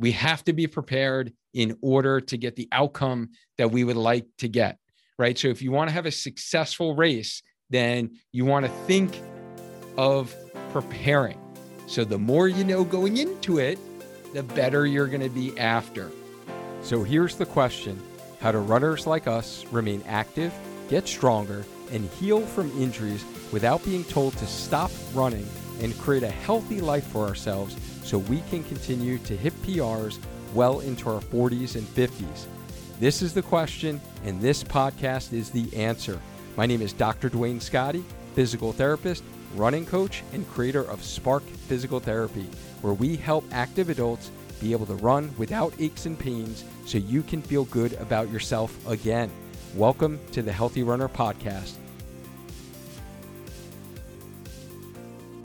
We have to be prepared in order to get the outcome that we would like to get, right? So if you want to have a successful race, then you want to think of preparing. So the more you know going into it, the better you're going to be after. So here's the question How do runners like us remain active, get stronger, and heal from injuries without being told to stop running and create a healthy life for ourselves so we can continue to hit PRs well into our 40s and 50s? This is the question, and this podcast is the answer. My name is Dr. Duane Scotti, physical therapist, running coach, and creator of Spark Physical Therapy, where we help active adults be able to run without aches and pains so you can feel good about yourself again. Welcome to the Healthy Runner Podcast.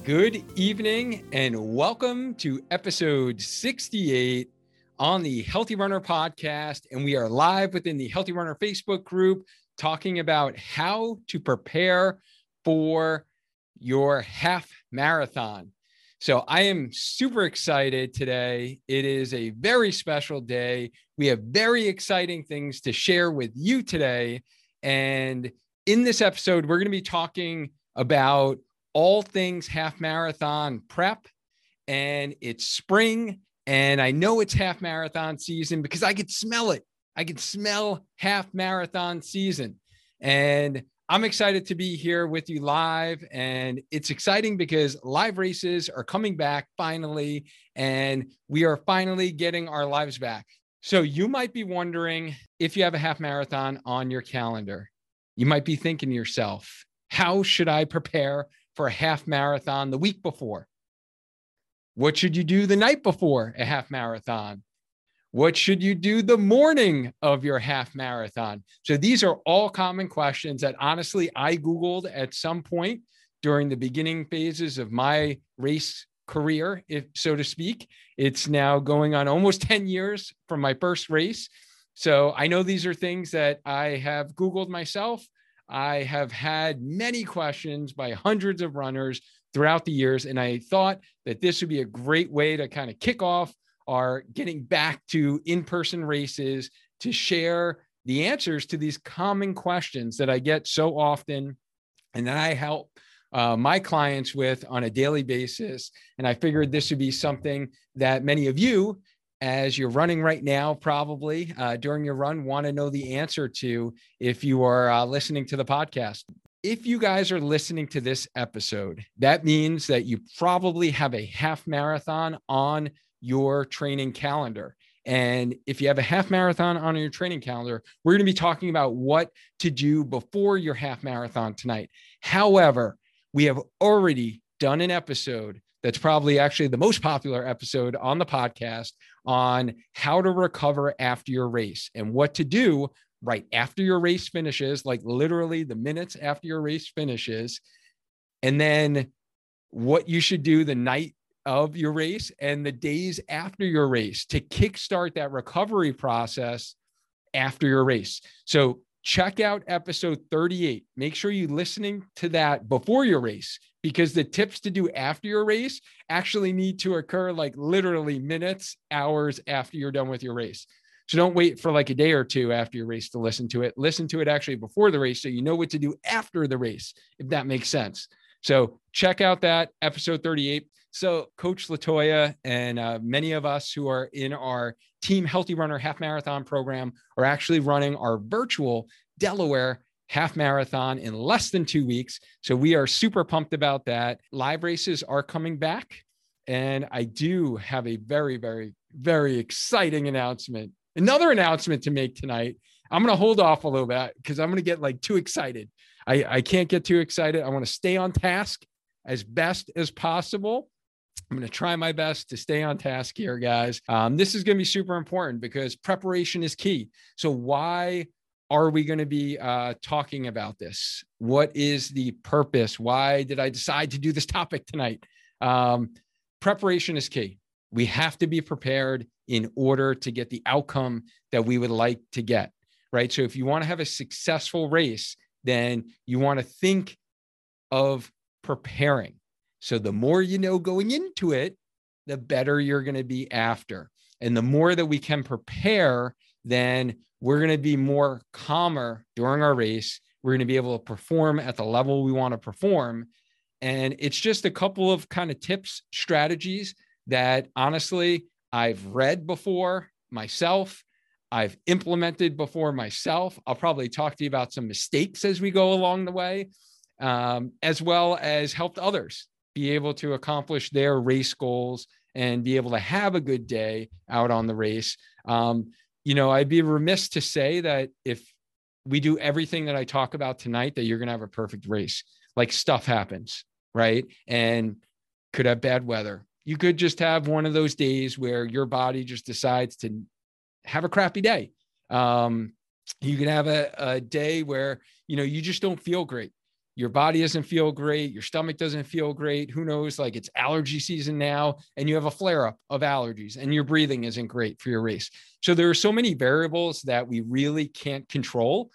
Good evening, and welcome to episode 68 on the Healthy Runner Podcast. And we are live within the Healthy Runner Facebook group talking about how to prepare for your half marathon. So I am super excited today. It is a very special day. We have very exciting things to share with you today. And in this episode, we're going to be talking about all things half marathon prep. And it's spring. And I know it's half marathon season because I could smell it. I can smell half marathon season. And I'm excited to be here with you live. And it's exciting because live races are coming back finally, and we are finally getting our lives back. So you might be wondering if you have a half marathon on your calendar. You might be thinking to yourself, how should I prepare for a half marathon the week before? What should you do the night before a half marathon? What should you do the morning of your half marathon? So these are all common questions that honestly I Googled at some point during the beginning phases of my race career, if so to speak. It's now going on almost 10 years from my first race. So I know these are things that I have Googled myself. I have had many questions by hundreds of runners throughout the years, and I thought that this would be a great way to kind of kick off our getting back to in person races to share the answers to these common questions that I get so often and that I help uh, my clients with on a daily basis. And I figured this would be something that many of you, as you're running right now, probably uh, during your run, want to know the answer to if you are uh, listening to the podcast. If you guys are listening to this episode, that means that you probably have a half marathon on your training calendar. And if you have a half marathon on your training calendar, we're going to be talking about what to do before your half marathon tonight. However, we have already done an episode that's probably actually the most popular episode on the podcast on how to recover after your race and what to do right after your race finishes, like literally the minutes after your race finishes. And then what you should do the night of your race and the days after your race to kickstart that recovery process after your race. So check out episode 38. Make sure you're listening to that before your race because the tips to do after your race actually need to occur like literally minutes, hours after you're done with your race. So don't wait for like a day or two after your race to listen to it. Listen to it actually before the race so you know what to do after the race, if that makes sense. So check out that episode 38. So, Coach Latoya and uh, many of us who are in our Team Healthy Runner Half Marathon program are actually running our virtual Delaware half marathon in less than two weeks. So, we are super pumped about that. Live races are coming back. And I do have a very, very, very exciting announcement. Another announcement to make tonight. I'm going to hold off a little bit because I'm going to get like too excited. I, I can't get too excited. I want to stay on task as best as possible. I'm going to try my best to stay on task here, guys. Um, this is going to be super important because preparation is key. So, why are we going to be uh, talking about this? What is the purpose? Why did I decide to do this topic tonight? Um, preparation is key. We have to be prepared in order to get the outcome that we would like to get, right? So, if you want to have a successful race, then you want to think of preparing so the more you know going into it, the better you're going to be after. And the more that we can prepare, then we're going to be more calmer during our race. We're going to be able to perform at the level we want to perform. And it's just a couple of kind of tips, strategies that honestly I've read before myself. I've implemented before myself. I'll probably talk to you about some mistakes as we go along the way, um, as well as helped others be able to accomplish their race goals and be able to have a good day out on the race. Um, you know, I'd be remiss to say that if we do everything that I talk about tonight, that you're going to have a perfect race. Like stuff happens, right? And could have bad weather. You could just have one of those days where your body just decides to have a crappy day. Um, you can have a, a day where, you know, you just don't feel great your body doesn't feel great, your stomach doesn't feel great. Who knows? Like it's allergy season now, and you have a flare up of allergies, and your breathing isn't great for your race. So there are so many variables that we really can't control.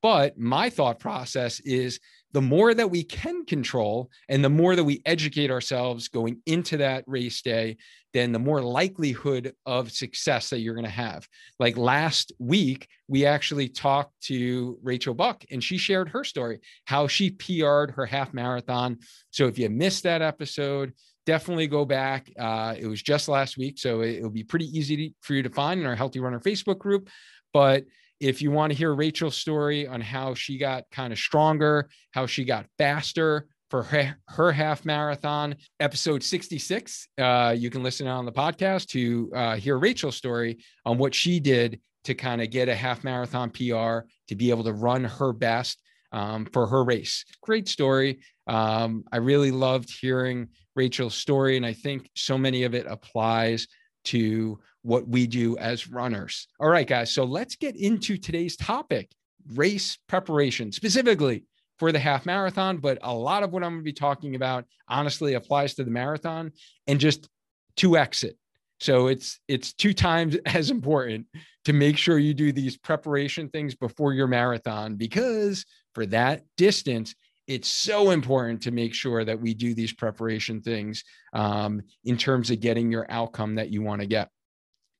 But my thought process is the more that we can control and the more that we educate ourselves going into that race day, then the more likelihood of success that you're going to have. Like last week, we actually talked to Rachel Buck and she shared her story, how she PR'd her half marathon. So if you missed that episode, definitely go back. Uh, it was just last week. So it, will be pretty easy to, for you to find in our Healthy Runner Facebook group. But if you want to hear Rachel's story on how she got kind of stronger, how she got faster for her, her half marathon, episode 66, uh, you can listen on the podcast to uh, hear Rachel's story on what she did to kind of get a half marathon PR to be able to run her best um, for her race. Great story. Um, I really loved hearing Rachel's story, and I think so many of it applies to what we do as runners. All right, guys. So let's get into today's topic race preparation, specifically for the half marathon. But a lot of what I'm going to be talking about honestly applies to the marathon and just to exit. So it's it's two times as important to make sure you do these preparation things before your marathon because for that distance it's so important to make sure that we do these preparation things um, in terms of getting your outcome that you want to get.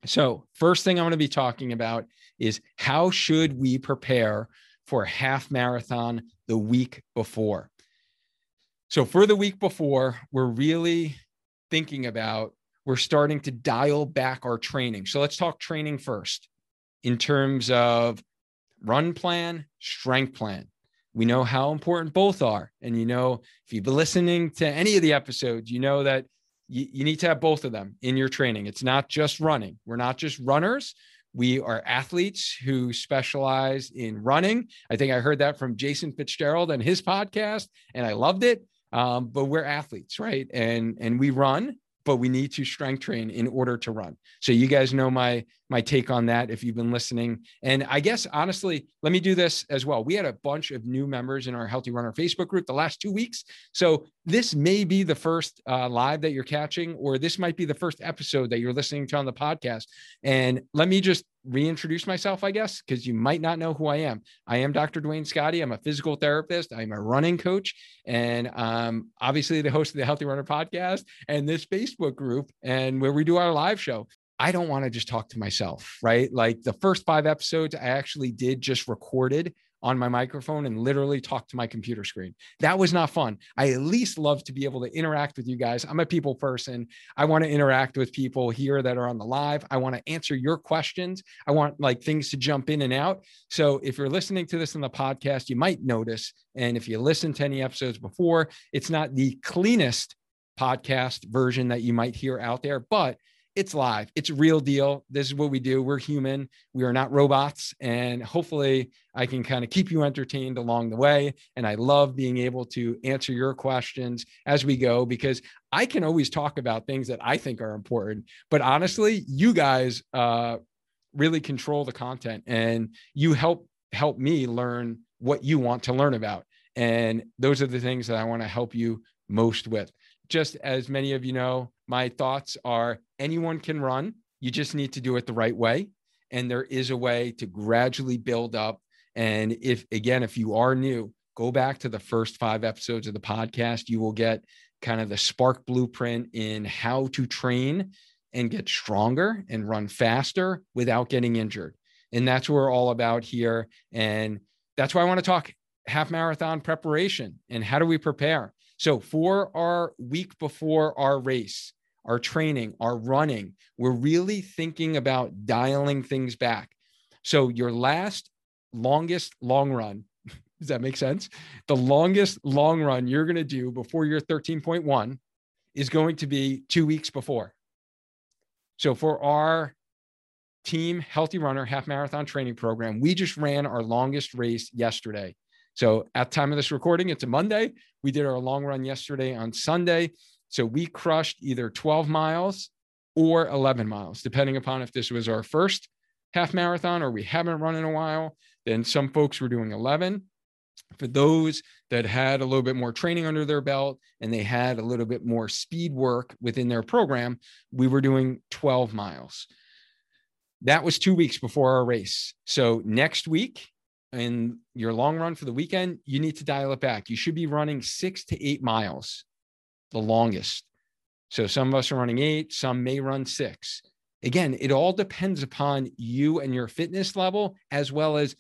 So, first thing I'm going to be talking about is how should we prepare for a half marathon the week before? So, for the week before, we're really thinking about we're starting to dial back our training. So, let's talk training first in terms of run plan, strength plan. We know how important both are. And you know, if you've been listening to any of the episodes, you know that you, you need to have both of them in your training. It's not just running. We're not just runners. We are athletes who specialize in running. I think I heard that from Jason Fitzgerald and his podcast, and I loved it. Um, but we're athletes, right? And and we run, but we need to strength train in order to run. So you guys know my my take on that if you've been listening. And I guess honestly, let me do this as well. We had a bunch of new members in our Healthy Runner Facebook group the last two weeks. So this may be the first uh, live that you're catching, or this might be the first episode that you're listening to on the podcast. And let me just reintroduce myself, I guess, because you might not know who I am. I am Dr. Duane Scotti. I'm a physical therapist. I'm a running coach, and um, obviously the host of the Healthy Runner podcast and this Facebook group, and where we do our live show. I don't want to just talk to myself, right? Like the first five episodes, I actually did just recorded on my microphone and literally talk to my computer screen. That was not fun. I at least love to be able to interact with you guys. I'm a people person. I want to interact with people here that are on the live. I want to answer your questions. I want like things to jump in and out. So if you're listening to this in the podcast, you might notice, and if you listen to any episodes before, it's not the cleanest podcast version that you might hear out there, but it's live. It's real deal. This is what we do. We're human. We are not robots. And hopefully, I can kind of keep you entertained along the way. And I love being able to answer your questions as we go because I can always talk about things that I think are important. But honestly, you guys uh, really control the content and you help help me learn what you want to learn about. And those are the things that I want to help you most with. Just as many of you know, my thoughts are anyone can run. You just need to do it the right way. And there is a way to gradually build up. And if, again, if you are new, go back to the first five episodes of the podcast. You will get kind of the spark blueprint in how to train and get stronger and run faster without getting injured. And that's what we're all about here. And that's why I want to talk half marathon preparation and how do we prepare. So, for our week before our race, our training, our running, we're really thinking about dialing things back. So, your last longest long run, does that make sense? The longest long run you're going to do before your 13.1 is going to be two weeks before. So, for our team healthy runner half marathon training program, we just ran our longest race yesterday. So, at time of this recording, it's a Monday. We did our long run yesterday on Sunday. So, we crushed either 12 miles or 11 miles, depending upon if this was our first half marathon or we haven't run in a while. Then some folks were doing 11 for those that had a little bit more training under their belt and they had a little bit more speed work within their program, we were doing 12 miles. That was two weeks before our race. So next week, in your long run for the weekend, you need to dial it back. You should be running six to eight miles, the longest. So some of us are running eight, some may run six. Again, it all depends upon you and your fitness level, as well as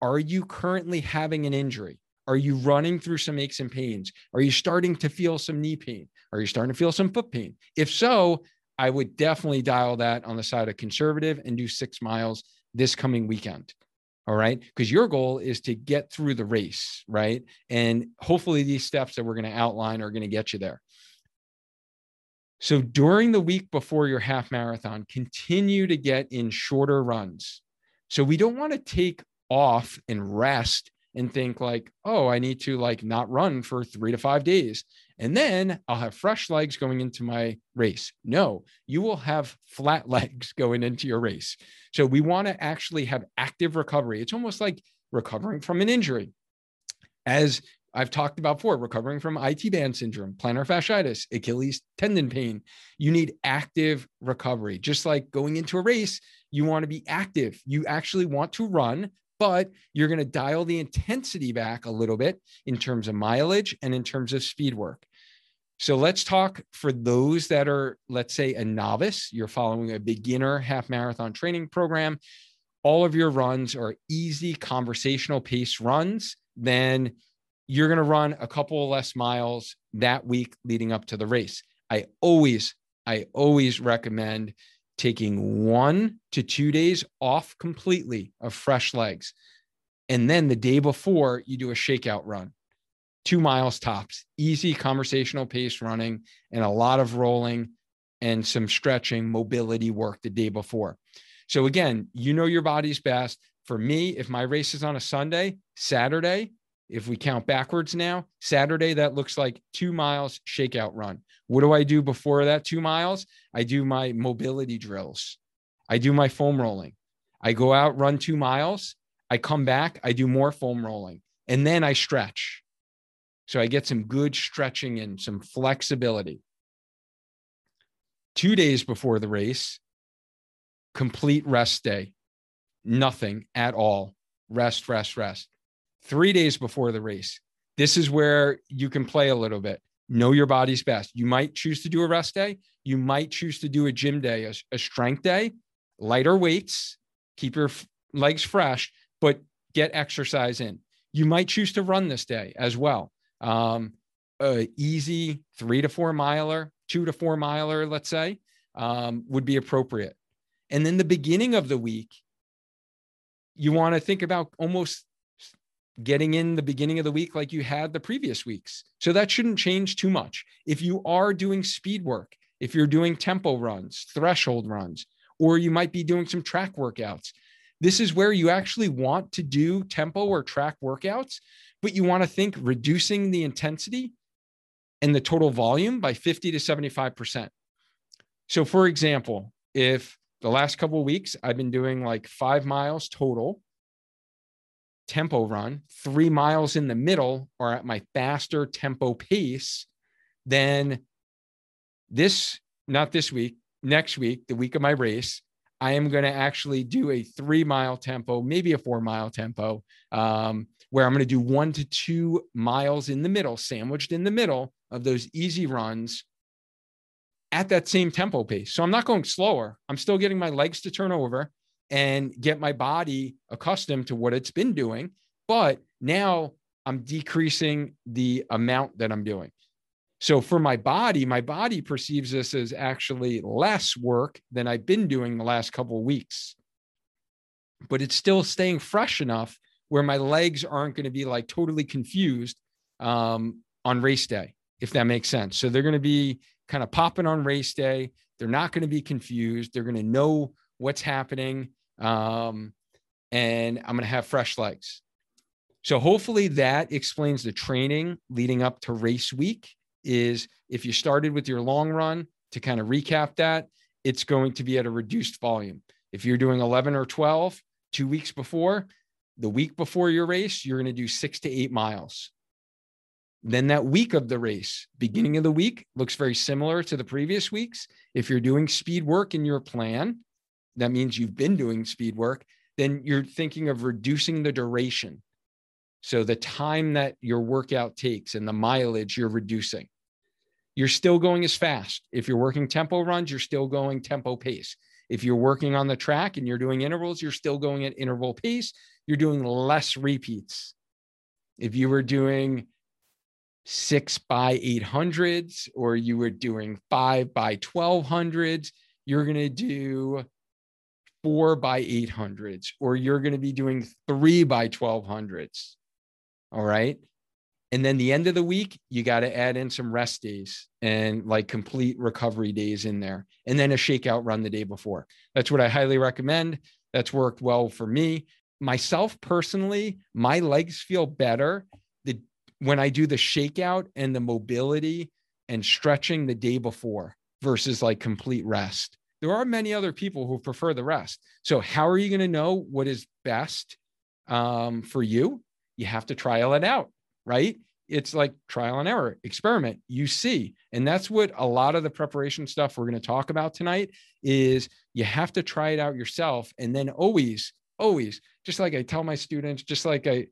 are you currently having an injury? Are you running through some aches and pains? Are you starting to feel some knee pain? Are you starting to feel some foot pain? If so, I would definitely dial that on the side of conservative and do six miles this coming weekend. All right. Because your goal is to get through the race. Right. And hopefully these steps that we're going to outline are going to get you there. So during the week before your half marathon, continue to get in shorter runs. So we don't want to take off and rest and think like, oh, I need to like not run for three to five days. And then I'll have fresh legs going into my race. No, you will have flat legs going into your race. So we want to actually have active recovery. It's almost like recovering from an injury. As I've talked about before, recovering from IT band syndrome, plantar fasciitis, Achilles tendon pain. You need active recovery. Just like going into a race, you want to be active. You actually want to run but you're going to dial the intensity back a little bit in terms of mileage and in terms of speed work. So let's talk for those that are, let's say, a novice, you're following a beginner half marathon training program. All of your runs are easy conversational pace runs. Then you're going to run a couple less miles that week leading up to the race. I always, I always recommend taking one to two days off completely of fresh legs. And then the day before, you do a shakeout run, two miles tops, easy conversational pace running, and a lot of rolling and some stretching, mobility work the day before. So, again, you know your body's best. For me, if my race is on a Sunday, Saturday, if we count backwards now, Saturday, that looks like two miles shakeout run. What do I do before that two miles? I do my mobility drills. I do my foam rolling. I go out, run two miles. I come back, I do more foam rolling, and then I stretch. So I get some good stretching and some flexibility. Two days before the race, complete rest day, nothing at all. Rest, rest, rest three days before the race. This is where you can play a little bit. Know your body's best. You might choose to do a rest day. You might choose to do a gym day, a, a strength day, lighter weights, keep your f- legs fresh, but get exercise in. You might choose to run this day as well. Um, a easy three to four miler, two to four miler, let's say, um, would be appropriate. And then the beginning of the week, you want to think about almost getting in the beginning of the week like you had the previous weeks. So that shouldn't change too much. If you are doing speed work, if you're doing tempo runs, threshold runs, or you might be doing some track workouts, this is where you actually want to do tempo or track workouts, but you want to think reducing the intensity and the total volume by 50 to 75%. So, for example, if the last couple weeks I've been doing like five miles total tempo run, three miles in the middle or at my faster tempo pace, then this, not this week, next week, the week of my race, I am going to actually do a three mile tempo, maybe a four mile tempo, um, where I'm going to do one to two miles in the middle, sandwiched in the middle of those easy runs at that same tempo pace. So I'm not going slower. I'm still getting my legs to turn over and get my body accustomed to what it's been doing. But now I'm decreasing the amount that I'm doing. So for my body, my body perceives this as actually less work than I've been doing the last couple of weeks. But it's still staying fresh enough where my legs aren't going to be like totally confused um, on race day, if that makes sense. So they're going to be kind of popping on race day. They're not going to be confused. They're going to know what's happening. Um, and I'm going to have fresh legs. So hopefully that explains the training leading up to race week is if you started with your long run to kind of recap that, it's going to be at a reduced volume. If you're doing 11 or 12 two weeks before, the week before your race, you're going to do six to eight miles. Then that week of the race, beginning of the week, looks very similar to the previous weeks. If you're doing speed work in your plan, that means you've been doing speed work, then you're thinking of reducing the duration. So the time that your workout takes and the mileage you're reducing. You're still going as fast. If you're working tempo runs, you're still going tempo pace. If you're working on the track and you're doing intervals, you're still going at interval pace. You're doing less repeats. If you were doing six by 800s or you were doing five by 1200s, you're going to do four by 800s or you're going to be doing three by 1200s. All right. And then the end of the week, you got to add in some rest days and like complete recovery days in there, and then a shakeout run the day before. That's what I highly recommend. That's worked well for me. Myself personally, my legs feel better the, when I do the shakeout and the mobility and stretching the day before versus like complete rest. There are many other people who prefer the rest. So, how are you going to know what is best um, for you? you have to trial it out, right? It's like trial and error, experiment, you see. And that's what a lot of the preparation stuff we're going to talk about tonight is you have to try it out yourself. And then always, always, just like I tell my students, just like I,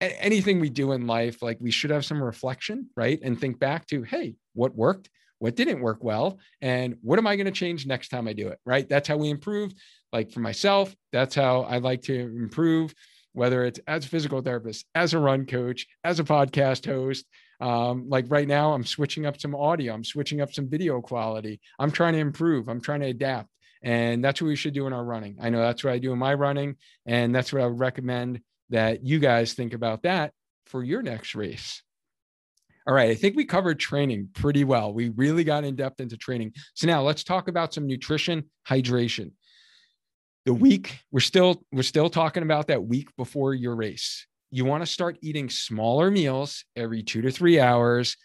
anything we do in life, like we should have some reflection, right? And think back to, hey, what worked? What didn't work well? And what am I going to change next time I do it? Right. That's how we improve. Like for myself, that's how I like to improve whether it's as a physical therapist, as a run coach, as a podcast host. Um, like right now, I'm switching up some audio, I'm switching up some video quality. I'm trying to improve, I'm trying to adapt. And that's what we should do in our running. I know that's what I do in my running. And that's what I would recommend that you guys think about that for your next race. All right, I think we covered training pretty well. We really got in depth into training. So now let's talk about some nutrition, hydration the week we're still we're still talking about that week before your race you want to start eating smaller meals every two to three hours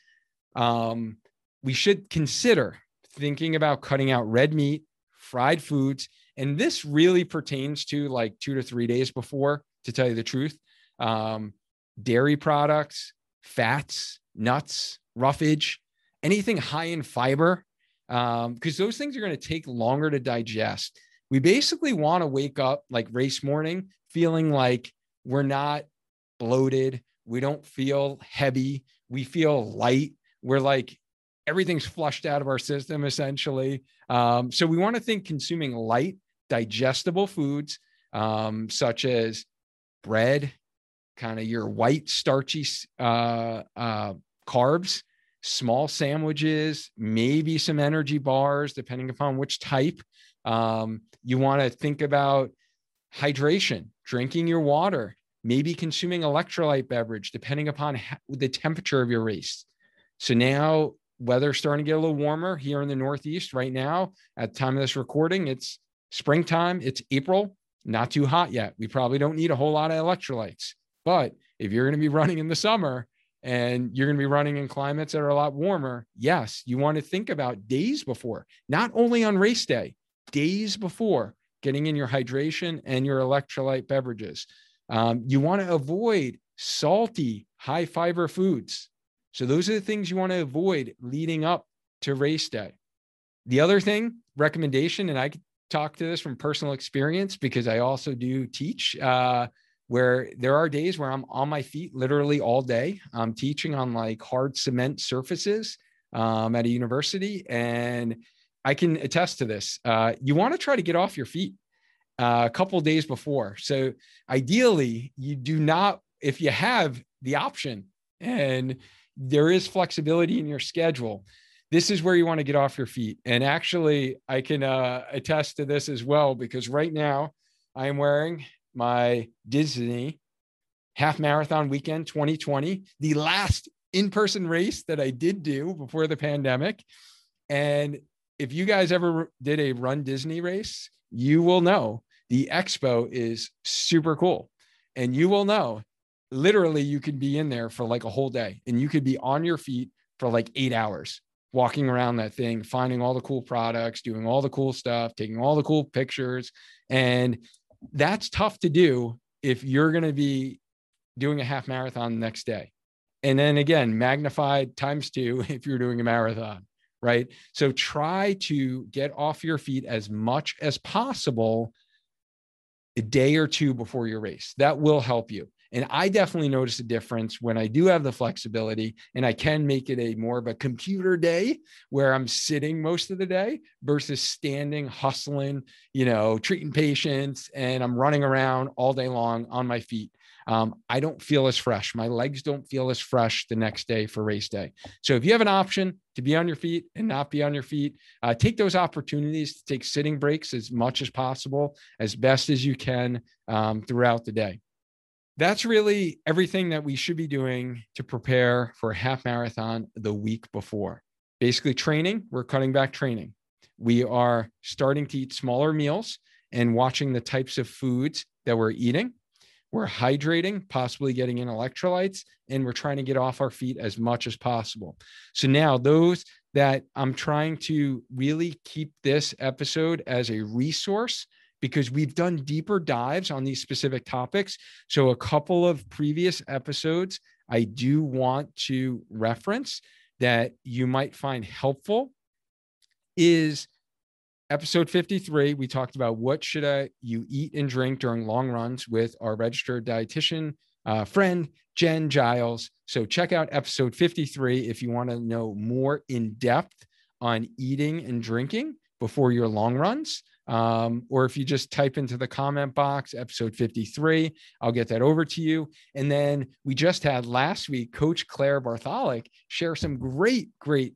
um, we should consider thinking about cutting out red meat fried foods and this really pertains to like two to three days before to tell you the truth um, dairy products fats nuts roughage anything high in fiber because um, those things are going to take longer to digest we basically want to wake up like race morning feeling like we're not bloated. We don't feel heavy. We feel light. We're like everything's flushed out of our system essentially. Um, so we want to think consuming light, digestible foods um, such as bread, kind of your white starchy uh, uh, carbs, small sandwiches, maybe some energy bars, depending upon which type. Um, you want to think about hydration, drinking your water, maybe consuming electrolyte beverage, depending upon the temperature of your race. So now weather's starting to get a little warmer here in the Northeast right now. At the time of this recording, it's springtime, it's April, not too hot yet. We probably don't need a whole lot of electrolytes. But if you're going to be running in the summer and you're going to be running in climates that are a lot warmer, yes, you want to think about days before, not only on race day, days before getting in your hydration and your electrolyte beverages. Um, you want to avoid salty, high fiber foods. So, those are the things you want to avoid leading up to race day. The other thing, recommendation, and I talk to this from personal experience because I also do teach, uh, where there are days where I'm on my feet literally all day. I'm teaching on like hard cement surfaces um, at a university, and I can attest to this. Uh, you want to try to get off your feet uh, a couple days before. So ideally, you do not, if you have the option and there is flexibility in your schedule, this is where you want to get off your feet. And actually, I can uh, attest to this as well because right now I am wearing my Disney half marathon weekend 2020, the last in person race that I did do before the pandemic. And if you guys ever did a run Disney race, you will know the expo is super cool. And you will know literally you could be in there for like a whole day and you could be on your feet for like eight hours walking around that thing, finding all the cool products, doing all the cool stuff, taking all the cool pictures. And that's tough to do if you're going to be doing a half marathon the next day. And then again, magnified times two if you're doing a marathon, right? So try to get off your feet as much as possible a day or two before your race. That will help you. And I definitely notice a difference when I do have the flexibility and I can make it a more of a computer day where I'm sitting most of the day versus standing, hustling, you know, treating patients, and I'm running around all day long on my feet. Um, I don't feel as fresh. My legs don't feel as fresh the next day for race day. So if you have an option to be on your feet and not be on your feet, uh, take those opportunities to take sitting breaks as much as possible, as best as you can um, throughout the day that's really everything that we should be doing to prepare for a half marathon the week before. Basically, training, we're cutting back training. We are starting to eat smaller meals and watching the types of foods that we're eating. We're hydrating, possibly getting in electrolytes, and we're trying to get off our feet as much as possible. So now, those that I'm trying to really keep this episode as a resource because we've done deeper dives on these specific topics. So, a couple of previous episodes I do want to reference that you might find helpful is episode 53 we talked about what should I, you eat and drink during long runs with our registered dietitian uh, friend jen giles. So check out episode 53 if you want to know more in depth on eating and drinking before your long runs um, or if you just type into the comment box, episode 53, I'll get that over to you. And then we just had last week, Coach Claire Bartholic share some great, great,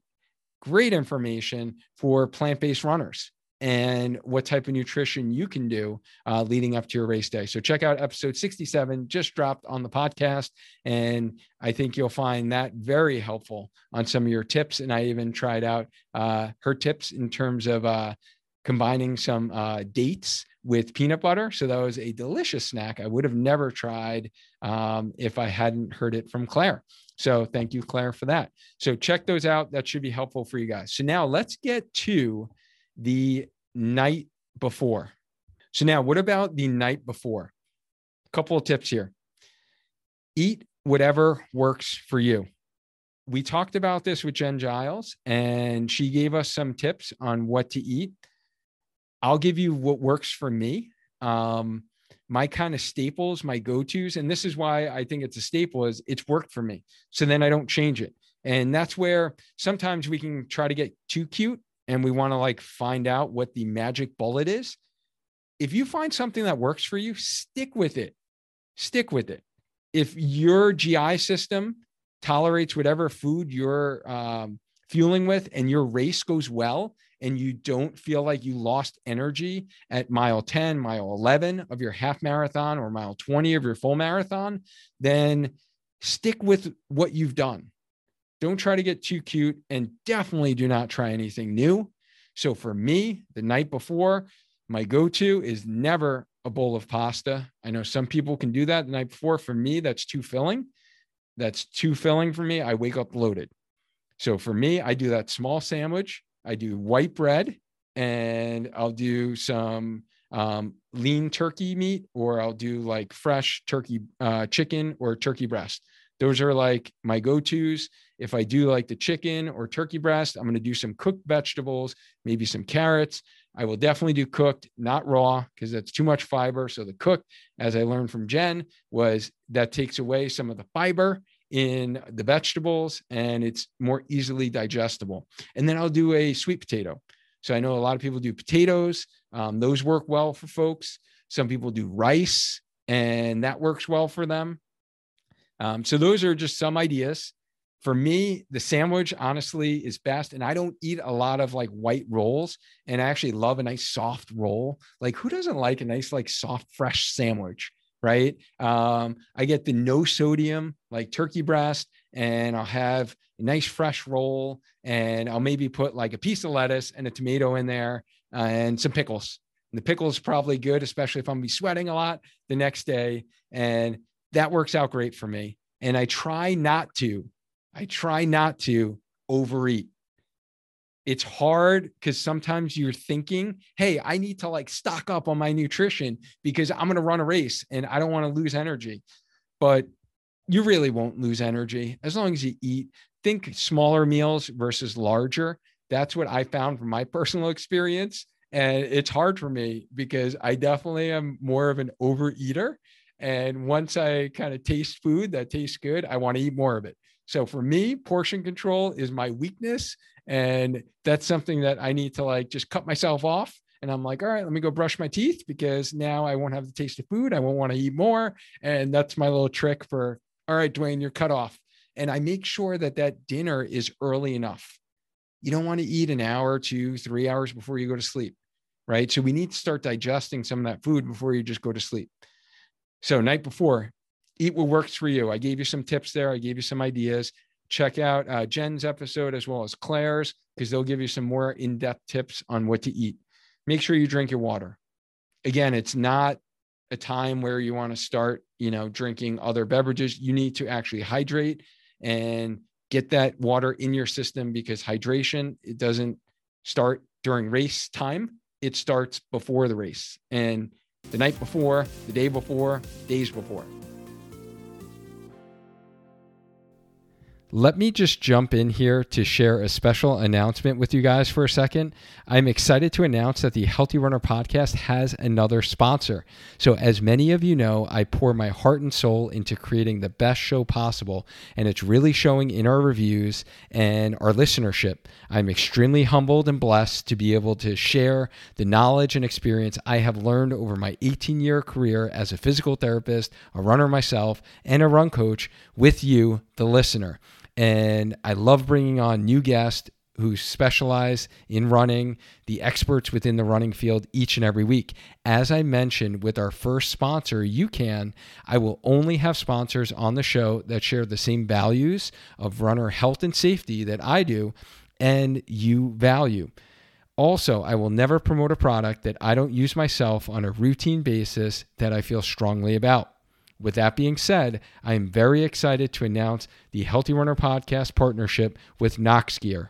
great information for plant based runners and what type of nutrition you can do uh, leading up to your race day. So check out episode 67, just dropped on the podcast. And I think you'll find that very helpful on some of your tips. And I even tried out uh, her tips in terms of uh, combining some uh, dates with peanut butter. So that was a delicious snack. I would have never tried um, if I hadn't heard it from Claire. So thank you, Claire, for that. So check those out. That should be helpful for you guys. So now let's get to the night before. So now, what about the night before? A couple of tips here. Eat whatever works for you. We talked about this with Jen Giles, and she gave us some tips on what to eat. I'll give you what works for me. Um, my kind of staples, my go-tos, and this is why I think it's a staple is it's worked for me. So then I don't change it. And that's where sometimes we can try to get too cute and we want to like find out what the magic bullet is. If you find something that works for you, stick with it. Stick with it. If your GI system tolerates whatever food you're um, fueling with and your race goes well, and you don't feel like you lost energy at mile 10, mile 11 of your half marathon or mile 20 of your full marathon, then stick with what you've done. Don't try to get too cute and definitely do not try anything new. So for me, the night before, my go to is never a bowl of pasta. I know some people can do that the night before. For me, that's too filling. That's too filling for me. I wake up loaded. So for me, I do that small sandwich I do white bread and I'll do some um, lean turkey meat or I'll do like fresh turkey uh, chicken or turkey breast. Those are like my go tos. If I do like the chicken or turkey breast, I'm going to do some cooked vegetables, maybe some carrots. I will definitely do cooked, not raw, because that's too much fiber. So the cooked, as I learned from Jen, was that takes away some of the fiber in the vegetables and it's more easily digestible. And then I'll do a sweet potato. So I know a lot of people do potatoes. Um, those work well for folks. Some people do rice and that works well for them. Um, so those are just some ideas. For me, the sandwich honestly is best. And I don't eat a lot of like white rolls and I actually love a nice soft roll. Like who doesn't like a nice, like soft, fresh sandwich? Right. Um, I get the no sodium, like turkey breast, and I'll have a nice fresh roll and I'll maybe put like a piece of lettuce and a tomato in there uh, and some pickles. And the pickles probably good, especially if I'm be sweating a lot the next day. And that works out great for me. And I try not to, I try not to overeat. It's hard because sometimes you're thinking, hey, I need to like stock up on my nutrition because I'm going to run a race and I don't want to lose energy. But you really won't lose energy as long as you eat. Think smaller meals versus larger. That's what I found from my personal experience. And it's hard for me because I definitely am more of an overeater. And once I kind of taste food that tastes good, I want to eat more of it. So for me, portion control is my weakness. And that's something that I need to like just cut myself off. And I'm like, all right, let me go brush my teeth because now I won't have the taste of food. I won't want to eat more. And that's my little trick for, all right, Duane, you're cut off. And I make sure that that dinner is early enough. You don't want to eat an hour, two, three hours before you go to sleep, right? So we need to start digesting some of that food before you just go to sleep. So, night before, eat what works for you. I gave you some tips there. I gave you some ideas. Check out uh, Jen's episode as well as Claire's because they'll give you some more in depth tips on what to eat. Make sure you drink your water. Again, it's not a time where you want to start, you know, drinking other beverages. You need to actually hydrate and get that water in your system because hydration it doesn't start during race time. It starts before the race. And the night before, the day before, days before. Let me just jump in here to share a special announcement with you guys for a second. I'm excited to announce that the Healthy Runner podcast has another sponsor. So, as many of you know, I pour my heart and soul into creating the best show possible, and it's really showing in our reviews and our listenership. I'm extremely humbled and blessed to be able to share the knowledge and experience I have learned over my 18 year career as a physical therapist, a runner myself, and a run coach with you, the listener. And I love bringing on new guests who specialize in running, the experts within the running field each and every week. As I mentioned with our first sponsor, UCAN, I will only have sponsors on the show that share the same values of runner health and safety that I do and you value. Also, I will never promote a product that I don't use myself on a routine basis that I feel strongly about. With that being said, I am very excited to announce the Healthy Runner Podcast partnership with Noxgear.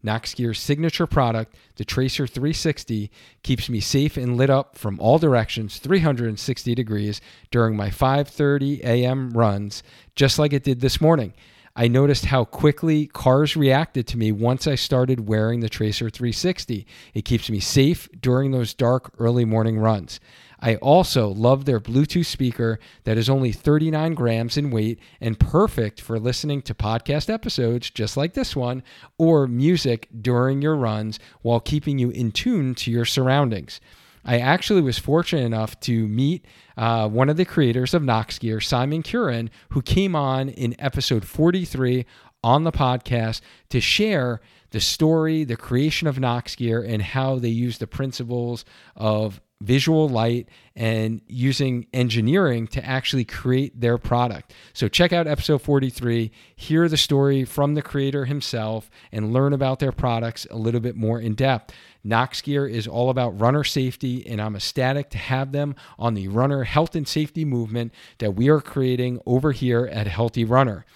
Knox Gear's signature product, the Tracer 360, keeps me safe and lit up from all directions 360 degrees during my 5:30 a.m. runs, just like it did this morning. I noticed how quickly cars reacted to me once I started wearing the Tracer 360. It keeps me safe during those dark early morning runs. I also love their Bluetooth speaker that is only 39 grams in weight and perfect for listening to podcast episodes just like this one or music during your runs while keeping you in tune to your surroundings. I actually was fortunate enough to meet uh, one of the creators of Noxgear, Simon Curran, who came on in episode 43 on the podcast to share the story, the creation of Noxgear, and how they use the principles of visual light and using engineering to actually create their product. So check out episode 43, hear the story from the creator himself, and learn about their products a little bit more in depth. Noxgear is all about runner safety, and I'm ecstatic to have them on the runner health and safety movement that we are creating over here at Healthy Runner.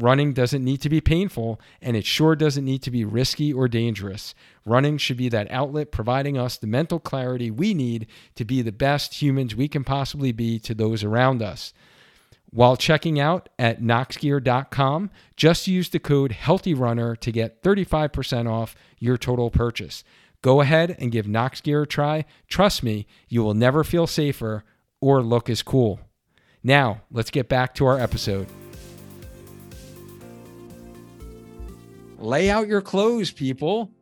Running doesn't need to be painful, and it sure doesn't need to be risky or dangerous. Running should be that outlet providing us the mental clarity we need to be the best humans we can possibly be to those around us. While checking out at noxgear.com, just use the code HEALTHYRUNNER to get 35% off your total purchase. Go ahead and give Noxgear a try. Trust me, you will never feel safer or look as cool. Now, let's get back to our episode. Lay out your clothes, people.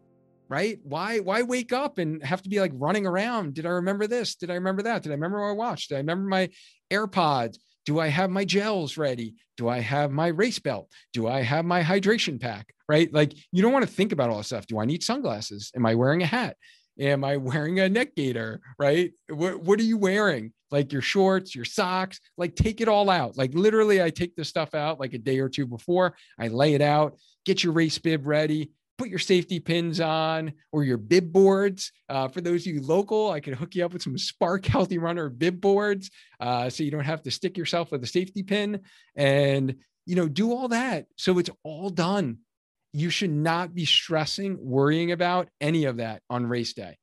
Right? Why why wake up and have to be like running around? Did I remember this? Did I remember that? Did I remember my watch? Did I remember my AirPods? Do I have my gels ready? Do I have my race belt? Do I have my hydration pack? Right? Like you don't want to think about all this stuff. Do I need sunglasses? Am I wearing a hat? Am I wearing a neck gaiter? Right? What, what are you wearing? Like your shorts, your socks, like take it all out. Like literally, I take the stuff out like a day or two before. I lay it out, get your race bib ready, put your safety pins on or your bib boards. Uh, for those of you local, I can hook you up with some Spark Healthy Runner bib boards uh, so you don't have to stick yourself with a safety pin and, you know, do all that. So it's all done. You should not be stressing, worrying about any of that on race day.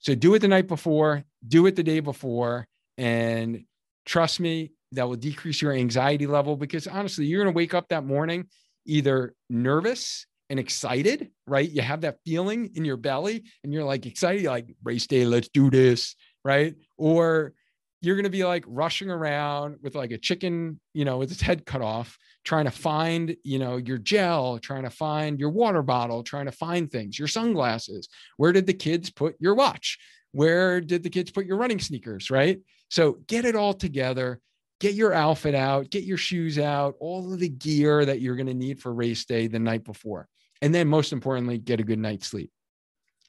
So do it the night before, do it the day before, and trust me, that will decrease your anxiety level because honestly, you're going to wake up that morning either nervous and excited, right? You have that feeling in your belly and you're like excited, you're like race day, let's do this, right? Or you're going to be like rushing around with like a chicken, you know, with its head cut off, trying to find, you know, your gel, trying to find your water bottle, trying to find things, your sunglasses. Where did the kids put your watch? Where did the kids put your running sneakers, right? So get it all together get your outfit out, get your shoes out, all of the gear that you're going to need for race day the night before. And then most importantly, get a good night's sleep.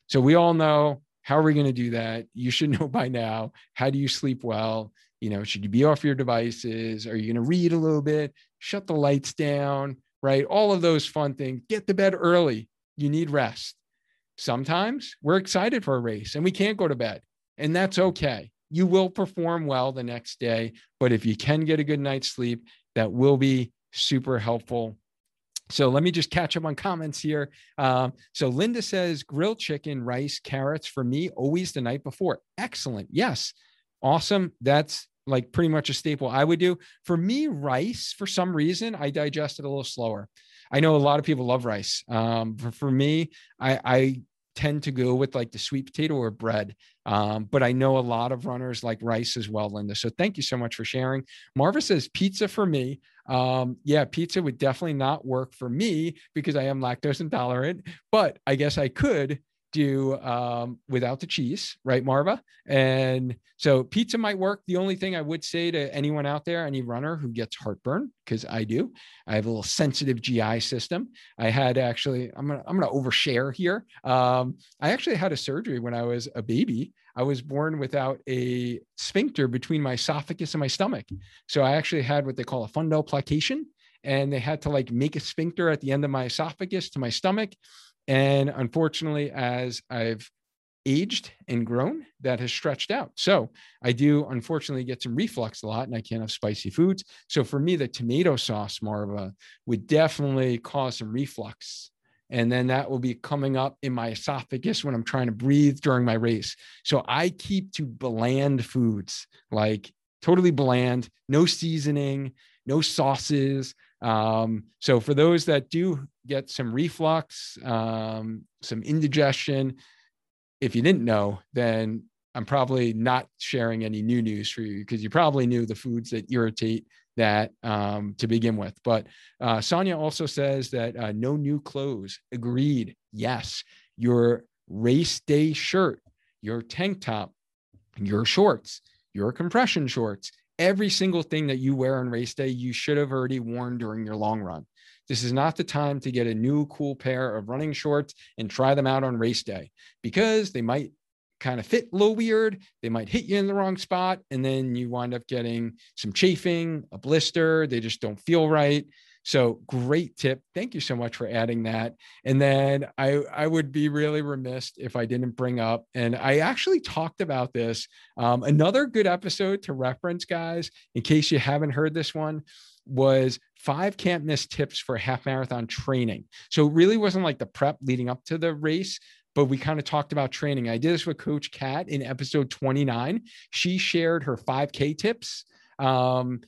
So we all know how are we going to do that? You should know by now. How do you sleep well? You know, should you be off your devices? Are you going to read a little bit? Shut the lights down, right? All of those fun things. Get to bed early. You need rest. Sometimes we're excited for a race and we can't go to bed, and that's okay. You will perform well the next day, but if you can get a good night's sleep, that will be super helpful so let me just catch up on comments here. Um, so Linda says grilled chicken, rice, carrots for me, always the night before. Excellent. Yes. Awesome. That's like pretty much a staple I would do. For me, rice, for some reason, I digest it a little slower. I know a lot of people love rice. Um, for, for me, I, I tend to go with like the sweet potato or bread. Um, but I know a lot of runners like rice as well, Linda. So thank you so much for sharing. Marva says pizza for me. Um, yeah, pizza would definitely not work for me because I am lactose intolerant, but I guess I could do um, without the cheese, right, Marva? And so pizza might work. The only thing I would say to anyone out there, any runner who gets heartburn, because I do, I have a little sensitive GI system. I had actually, I'm gonna I'm gonna overshare here. Um, I actually had a surgery when I was a baby. I was born without a sphincter between my esophagus and my stomach. So I actually had what they call a fundoplication, and they had to like make a sphincter at the end of my esophagus to my stomach and unfortunately, as I've aged and grown, that has stretched out. So I do unfortunately get some reflux a lot and I can't have spicy foods. So for me, the tomato sauce, Marva, would definitely cause some reflux. And then that will be coming up in my esophagus when I'm trying to breathe during my race. So I keep to bland foods, like totally bland, no seasoning, no sauces. Um, so for those that do get some reflux, um, some indigestion, if you didn't know, then I'm probably not sharing any new news for you because you probably knew the foods that irritate that um, to begin with. But uh, Sonia also says that uh, no new clothes. Agreed. Yes. Your race day shirt, your tank top, your shorts, your compression shorts, every single thing that you wear on race day, you should have already worn during your long run. This is not the time to get a new cool pair of running shorts and try them out on race day because they might kind of fit a little weird. They might hit you in the wrong spot. And then you wind up getting some chafing, a blister. They just don't feel right. So great tip. Thank you so much for adding that. And then I, I would be really remiss if I didn't bring up, and I actually talked about this. Um, another good episode to reference, guys, in case you haven't heard this one, was five can't miss tips for half marathon training. So it really wasn't like the prep leading up to the race, but we kind of talked about training. I did this with Coach Kat in episode 29. She shared her 5K tips. Um,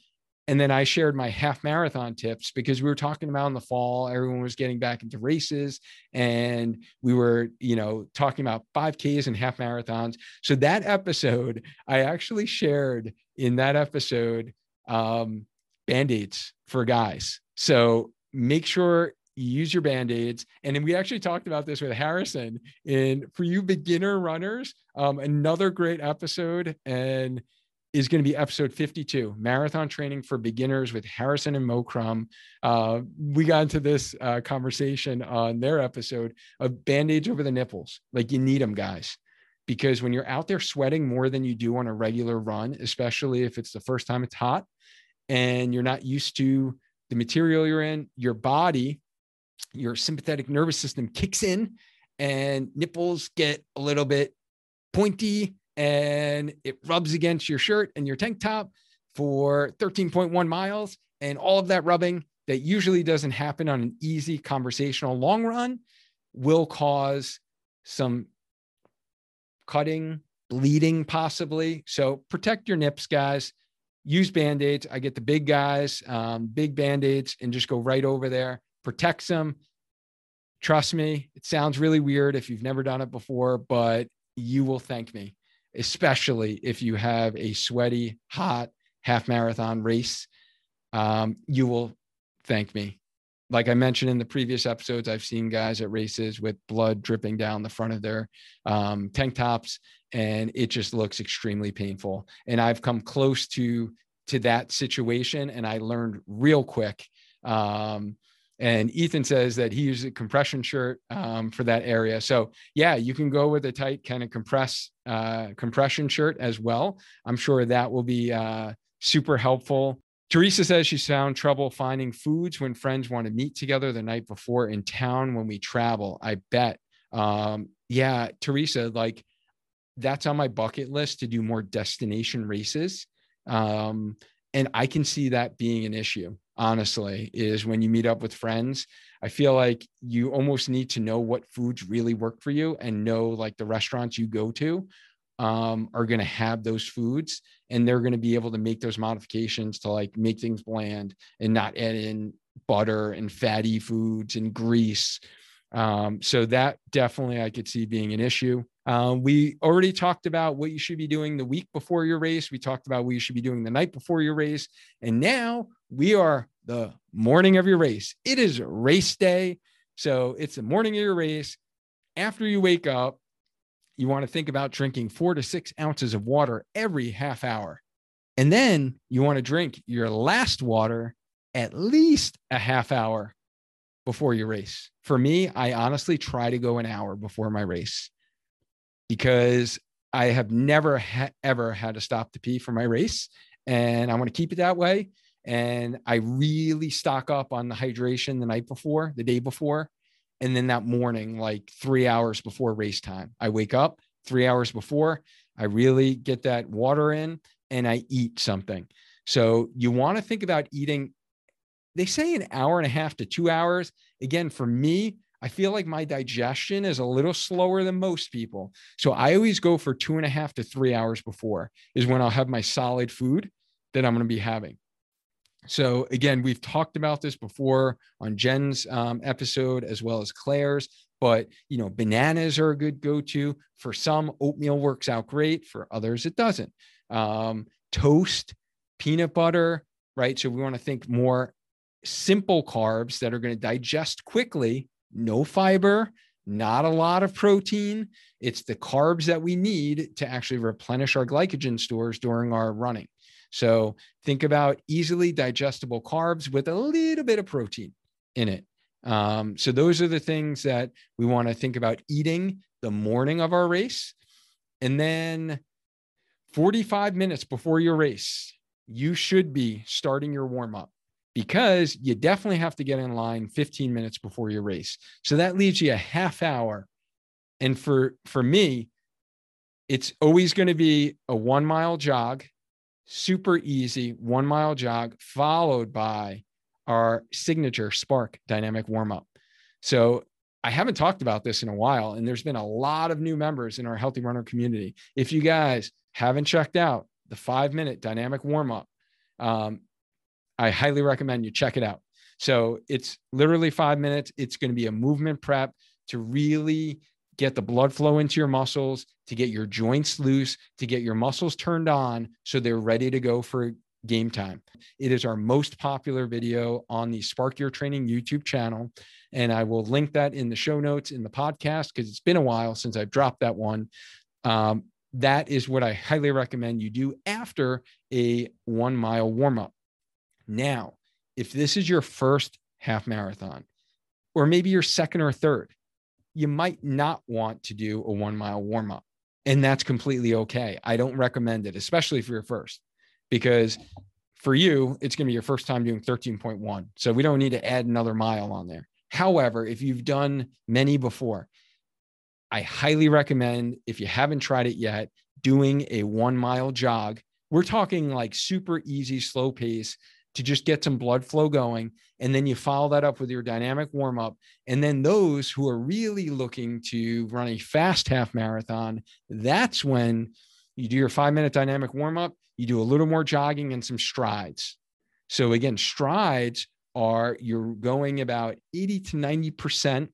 and then I shared my half marathon tips because we were talking about in the fall, everyone was getting back into races and we were, you know, talking about 5Ks and half marathons. So that episode, I actually shared in that episode um, band aids for guys. So make sure you use your band-aids and then we actually talked about this with harrison and for you beginner runners um, another great episode and is going to be episode 52 marathon training for beginners with harrison and mo crum. Uh, we got into this uh, conversation on their episode of band-aids over the nipples. Like you need them guys. Because when you're out there sweating more than you do on a regular run especially if it's the first time it's hot and you're not used to the material you're in your body your sympathetic nervous system kicks in and nipples get a little bit pointy and it rubs against your shirt and your tank top for 13.1 miles. And all of that rubbing that usually doesn't happen on an easy conversational long run will cause some cutting, bleeding, possibly. So protect your nips, guys. Use band aids. I get the big guys, um, big band aids, and just go right over there protects them. Trust me, it sounds really weird if you've never done it before, but you will thank me, especially if you have a sweaty, hot half marathon race. Um, you will thank me. Like I mentioned in the previous episodes, I've seen guys at races with blood dripping down the front of their um, tank tops, and it just looks extremely painful. And I've come close to to that situation, and I learned real quick um, and Ethan says that he uses a compression shirt um, for that area. So yeah, you can go with a tight kind of compress uh, compression shirt as well. I'm sure that will be uh, super helpful. Teresa says she's found trouble finding foods when friends want to meet together the night before in town when we travel. I bet. Um, yeah, Teresa, like that's on my bucket list to do more destination races. Um, and I can see that being an issue honestly, is when you meet up with friends. I feel like you almost need to know what foods really work for you and know like the restaurants you go to um, are going to have those foods and they're going to be able to make those modifications to like make things bland and not add in butter and fatty foods and grease. Um, so that definitely I could see being an issue. Um, we already talked about what you should be doing the week before your race. We talked about what you should be doing the night before your race. And now we are the morning of your race. It is race day. So it's the morning of your race. After you wake up, you want to think about drinking four to six ounces of water every half hour. And then you want to drink your last water at least a half hour before your race. For me, I honestly try to go an hour before my race because I have never ha- ever had to stop to pee for my race. And I want to keep it that way. And I really stock up on the hydration the night before, the day before. And then that morning, like three hours before race time, I wake up three hours before. I really get that water in and I eat something. So you want to think about eating, they say an hour and a half to two hours. Again, for me, I feel like my digestion is a little slower than most people. So I always go for two and a half to three hours before is when I'll have my solid food that I'm going to be having. So again, we've talked about this before on Jen's um, episode as well as Claire's, but you know, bananas are a good go-to. For some, oatmeal works out great. For others, it doesn't. Um, toast, peanut butter, right? So we want to think more simple carbs that are going to digest quickly no fiber, not a lot of protein. It's the carbs that we need to actually replenish our glycogen stores during our running. So think about easily digestible carbs with a little bit of protein in it. Um, so those are the things that we want to think about eating the morning of our race. And then 45 minutes before your race, you should be starting your warm up because you definitely have to get in line 15 minutes before your race. So that leaves you a half hour. And for for me, it's always going to be a 1 mile jog, super easy 1 mile jog followed by our signature Spark dynamic warm up. So I haven't talked about this in a while, and there's been a lot of new members in our Healthy Runner community. If you guys haven't checked out the five minute dynamic warm up, um, I highly recommend you check it out. So it's literally five minutes. It's going to be a movement prep to really get the blood flow into your muscles, to get your joints loose, to get your muscles turned on so they're ready to go for game time. It is our most popular video on the Spark Your Training YouTube channel. And I will link that in the show notes in the podcast because it's been a while since I've dropped that one. Um, that is what I highly recommend you do after a one mile warm up. Now, if this is your first half marathon, or maybe your second or third, you might not want to do a one mile warm up. And that's completely okay. I don't recommend it, especially for your first, because for you, it's going to be your first time doing 13.1. So we don't need to add another mile on there. However, if you've done many before, I highly recommend, if you haven't tried it yet, doing a one mile jog. We're talking like super easy, slow pace to just get some blood flow going. And then you follow that up with your dynamic warm up. And then those who are really looking to run a fast half marathon, that's when you do your five minute dynamic warm up, you do a little more jogging and some strides. So, again, strides are you're going about 80 to 90%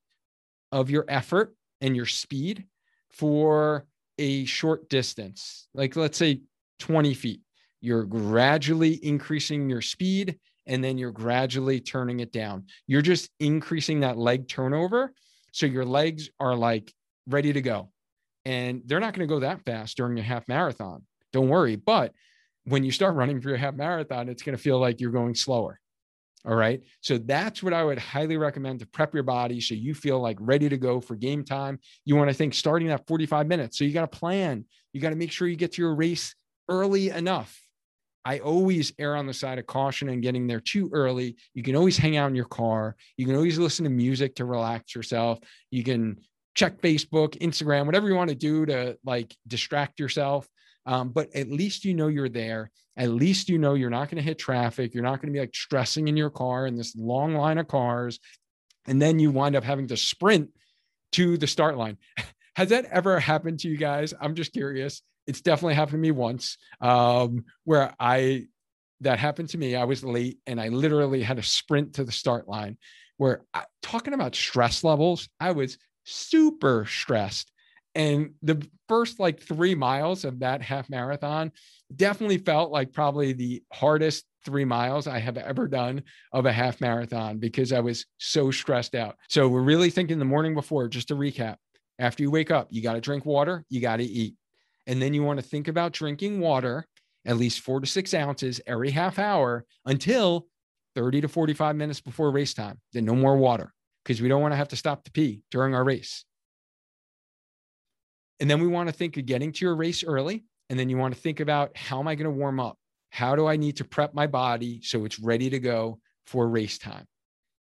of your effort and your speed for a short distance, like let's say 20 feet. You're gradually increasing your speed and then you're gradually turning it down. You're just increasing that leg turnover. So your legs are like ready to go. And they're not going to go that fast during a half marathon. Don't worry. But when you start running for your half marathon, it's going to feel like you're going slower. All right. So that's what I would highly recommend to prep your body so you feel like ready to go for game time. You want to think starting at 45 minutes. So you got to plan. You got to make sure you get to your race early enough. I always err on the side of caution and getting there too early. You can always hang out in your car. You can always listen to music to relax yourself. You can check Facebook, Instagram, whatever you want to do to like distract yourself. Um, but at least you know you're there. At least you know you're not going to hit traffic. You're not going to be like stressing in your car in this long line of cars. And then you wind up having to sprint to the start line. Has that ever happened to you guys? I'm just curious. It's definitely happened to me once um, where I, that happened to me. I was late and I literally had to sprint to the start line. Where I, talking about stress levels, I was super stressed and the first like three miles of that half marathon definitely felt like probably the hardest three miles I have ever done of a half marathon because I was so stressed out. So we're really thinking the morning before, just to recap, after you wake up, you got to drink water, you got to eat. And then you want to think about drinking water at least four to six ounces every half hour until 30 to 45 minutes before race time. Then no more water because we don't want to have to stop to pee during our race. And then we want to think of getting to your race early. And then you want to think about how am I going to warm up? How do I need to prep my body so it's ready to go for race time?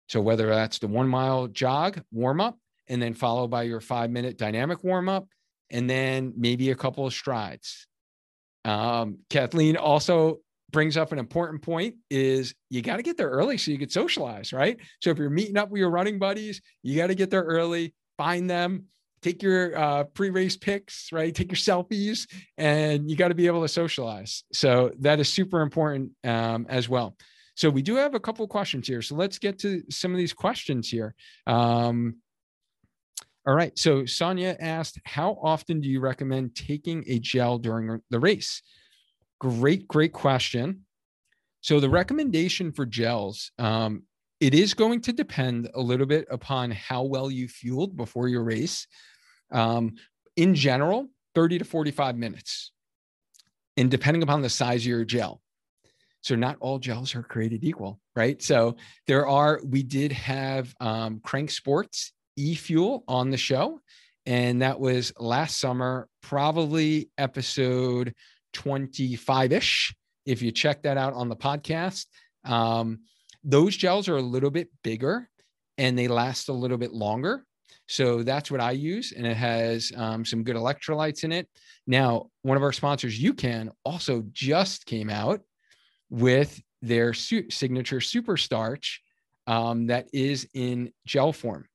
So whether that's the one mile jog warm up and then followed by your five minute dynamic warm up, and then maybe a couple of strides. Um, Kathleen also brings up an important point is you got to get there early so you can socialize, right? So if you're meeting up with your running buddies, you got to get there early, find them, take your uh, pre-race pics, right? Take your selfies, and you got to be able to socialize. So that is super important um, as well. So we do have a couple questions here. So let's get to some of these questions here. Um, all right. So Sonia asked, how often do you recommend taking a gel during the race? Great, great question. So the recommendation for gels, um, it is going to depend a little bit upon how well you fueled before your race. Um, in general, 30 to 45 minutes. And depending upon the size of your gel. So not all gels are created equal, right? So there are, we did have um, Crank Sports e-fuel on the show. And that was last summer, probably episode 25 ish. If you check that out on the podcast, um, those gels are a little bit bigger and they last a little bit longer. So that's what I use, and it has um, some good electrolytes in it. Now, one of our sponsors, UCAN, also just came out with their su- signature super starch um, that is in gel form.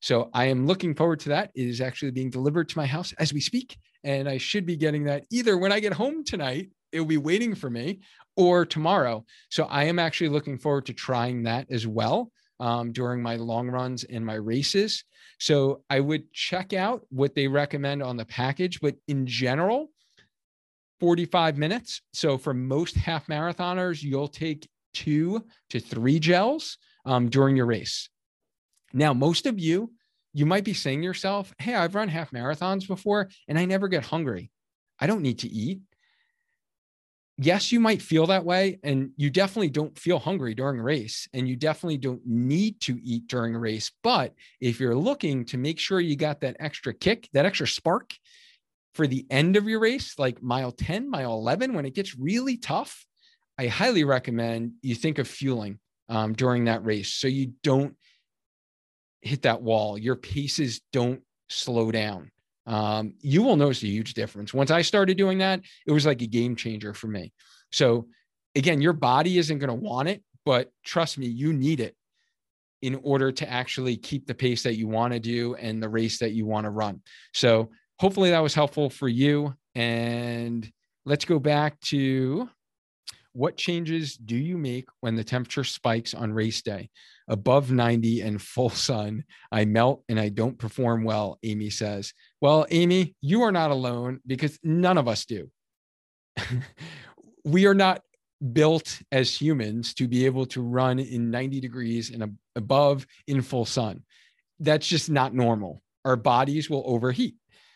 So I am looking forward to that. It is actually being delivered to my house as we speak, and I should be getting that either when I get home tonight. It will be waiting for me, or tomorrow. So I am actually looking forward to trying that as well um, during my long runs and my races. So I would check out what they recommend on the package. But in general, 45 minutes. So for most half marathoners, you'll take two to three gels um, during your race. Now, most of you, you might be saying to yourself, Hey, I've run half marathons before and I never get hungry. I don't need to eat. Yes, you might feel that way. And you definitely don't feel hungry during a race. And you definitely don't need to eat during a race. But if you're looking to make sure you got that extra kick, that extra spark for the end of your race, like mile 10, mile 11, when it gets really tough, I highly recommend you think of fueling um, during that race so you don't hit that wall. Your paces don't slow down. Um, you will notice a huge difference. Once I started doing that, it was like a game changer for me. So, again, your body isn't going to want it, but trust me, you need it in order to actually keep the pace that you want to do and the race that you want to run. So, hopefully, that was helpful for you. And let's go back to what changes do you make when the temperature spikes on race day? Above 90 and full sun, I melt and I don't perform well, Amy says. Well, Amy, you are not alone because none of us do. we are not built as humans to be able to run in 90 degrees and above in full sun. That's just not normal. Our bodies will overheat.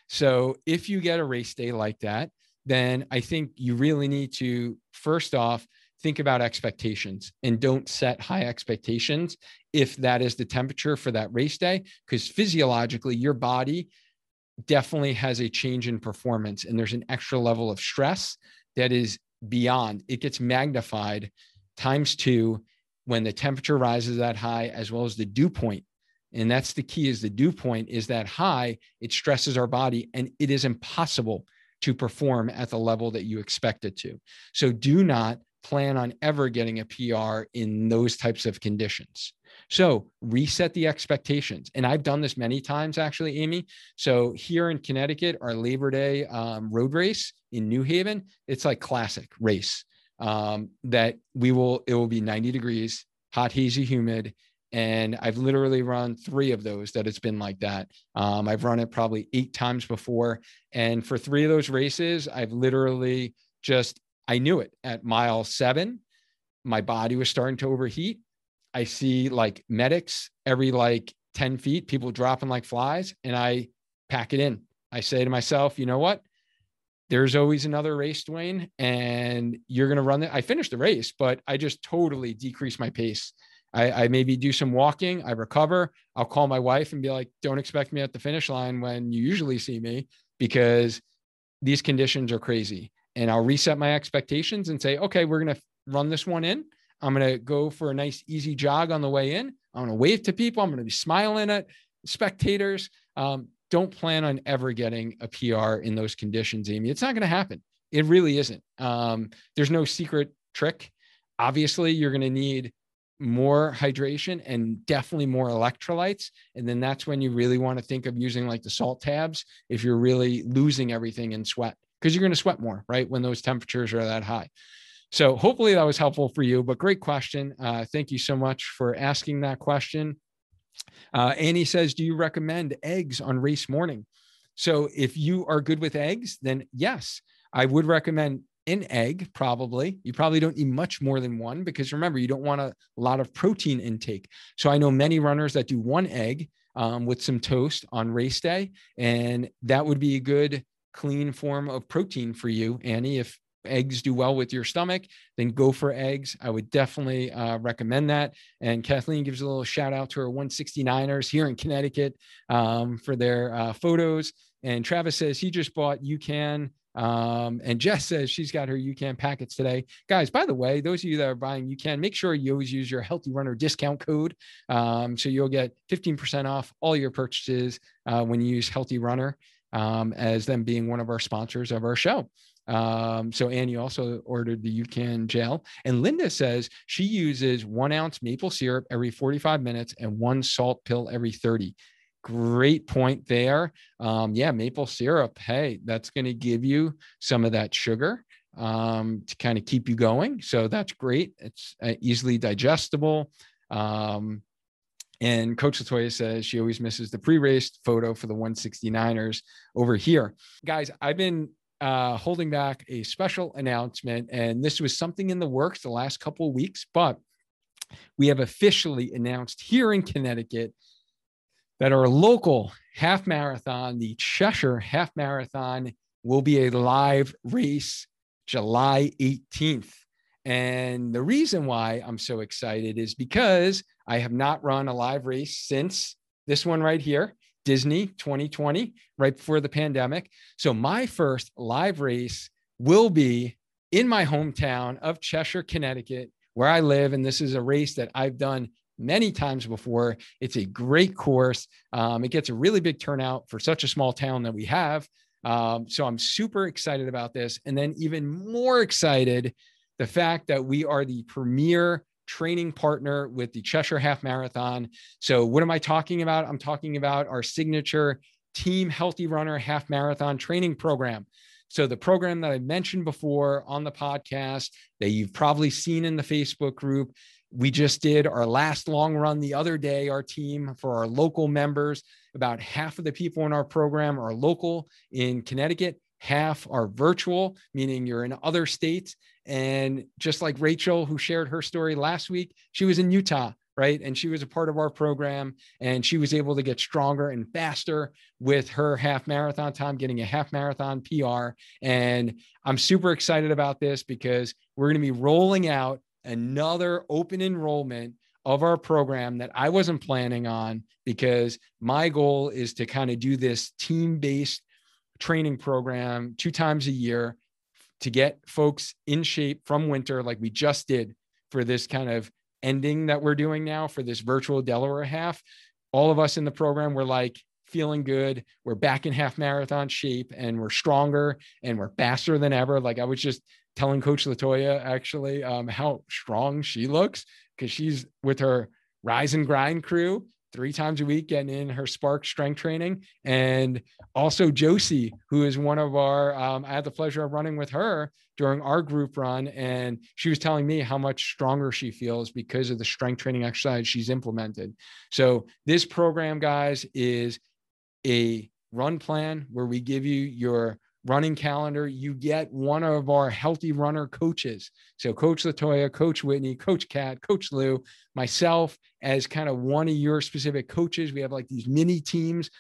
So if you get a race day like that, then I think you really need to first off think about expectations and don't set high expectations if that is the temperature for that race day because physiologically your body definitely has a change in performance and there's an extra level of stress that is beyond it gets magnified times 2 when the temperature rises that high as well as the dew point and that's the key is the dew point is that high it stresses our body and it is impossible to perform at the level that you expect it to. So do not plan on ever getting a PR in those types of conditions. So reset the expectations. And I've done this many times, actually, Amy. So here in Connecticut, our Labor Day um, road race in New Haven, it's like classic race um, that we will, it will be 90 degrees, hot, hazy, humid and I've literally run three of those that it's been like that. Um, I've run it probably eight times before. And for three of those races, I've literally just, I knew it at mile seven, my body was starting to overheat. I see like medics every like 10 feet, people dropping like flies, and I pack it in. I say to myself, you know what? There's always another race, Duane, and you're going to run it. I finished the race, but I just totally decreased my pace I, I, maybe do some walking, I recover. I'll call my wife and be like, don't expect me at the finish line when you usually see me because these conditions are crazy. And I'll reset my expectations and say, okay, we're going to run this one in. I'm going to go for a nice, easy jog on the way in. I'm going to wave to people. I'm going to be smiling at spectators. Um, don't plan on ever getting a PR in those conditions, Amy. It's not going to happen. It really isn't. Um, there's no secret trick. Obviously, you're going to need more hydration and definitely more electrolytes. And then that's when you really want to think of using like the salt tabs if you're really losing everything in sweat because you're going to sweat more, right? When those temperatures are that high. So hopefully that was helpful for you, but great question. Uh, thank you so much for asking that question. Uh, Annie says, Do you recommend eggs on race morning? So if you are good with eggs, then yes, I would recommend an egg, probably. You probably don't need much more than one because remember, you don't want a lot of protein intake. So I know many runners that do one egg um, with some toast on race day, and that would be a good clean form of protein for you, Annie. If eggs do well with your stomach, then go for eggs. I would definitely uh, recommend that. And Kathleen gives a little shout out to her 169ers here in Connecticut um, for their uh, photos. And Travis says he just bought UCAN um, and Jess says she's got her UCAN packets today. Guys, by the way, those of you that are buying UCAN, make sure you always use your Healthy Runner discount code. Um, so you'll get 15% off all your purchases uh, when you use Healthy Runner um, as them being one of our sponsors of our show. Um, so Annie also ordered the UCAN gel. And Linda says she uses one ounce maple syrup every 45 minutes and one salt pill every 30 great point there. Um, yeah, maple syrup. Hey, that's going to give you some of that sugar um, to kind of keep you going. So that's great. It's uh, easily digestible. Um, and Coach Latoya says she always misses the pre-race photo for the 169ers over here. Guys, I've been uh, holding back a special announcement, and this was something in the works the last couple of weeks, but we have officially announced here in Connecticut that our local half marathon, the Cheshire Half Marathon, will be a live race July 18th. And the reason why I'm so excited is because I have not run a live race since this one right here, Disney 2020, right before the pandemic. So my first live race will be in my hometown of Cheshire, Connecticut, where I live. And this is a race that I've done many times before. It's a great course. Um, it gets a really big turnout for such a small town that we have. Um, so I'm super excited about this. And then even more excited, the fact that we are the premier training partner with the Cheshire Half Marathon. So, what am I talking about? I'm talking about our signature Team Healthy Runner Half Marathon training program. So, the program that I mentioned before on the podcast that you've probably seen in the Facebook group, we just did our last long run the other day, our team for our local members. About half of the people in our program are local in Connecticut, half are virtual, meaning you're in other states. And just like Rachel, who shared her story last week, she was in Utah, right? And she was a part of our program and she was able to get stronger and faster with her half marathon time, getting a half marathon PR. And I'm super excited about this because we're going to be rolling out another open enrollment of our program that I wasn't planning on because my goal is to kind of do this team based training program two times a year to get folks in shape from winter, like we just did for this kind of ending that we're doing now for this virtual Delaware half. All of us in the program were like feeling good. We're back in half marathon shape and we're stronger and we're faster than ever. Like I was just telling Coach Latoya actually um, how strong she looks because she's with her rise and grind crew three times a week getting in her spark strength training. And also josie who is one of our um, i had the pleasure of running with her during our group run. And she was telling me how much stronger she feels because of the strength training exercise she's implemented. So this program guys is a run plan where we give you your running calendar, you get one of our healthy runner coaches. So, Coach Latoya, Coach Whitney, Coach Kat, Coach Lou, myself as kind of one of your specific coaches. We have like these mini teams.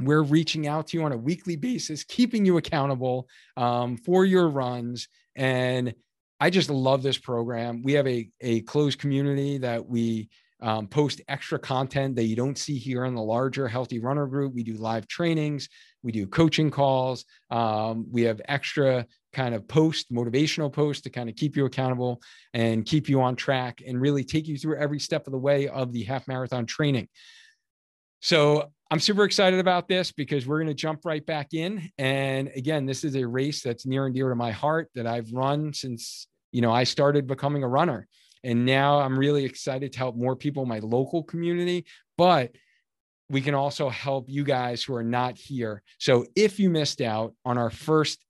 We're reaching out to you on a weekly basis, keeping you accountable um, for your runs. And I just love this program. We have a, a closed community that we um, post extra content that you don't see here in the larger healthy runner group. We do live trainings, we do coaching calls, um, we have extra kind of post motivational posts to kind of keep you accountable and keep you on track and really take you through every step of the way of the half marathon training. So I'm super excited about this because we're going to jump right back in. And again, this is a race that's near and dear to my heart that I've run since, you know, I started becoming a runner. And now I'm really excited to help more people in my local community, but we can also help you guys who are not here. So if you missed out on our first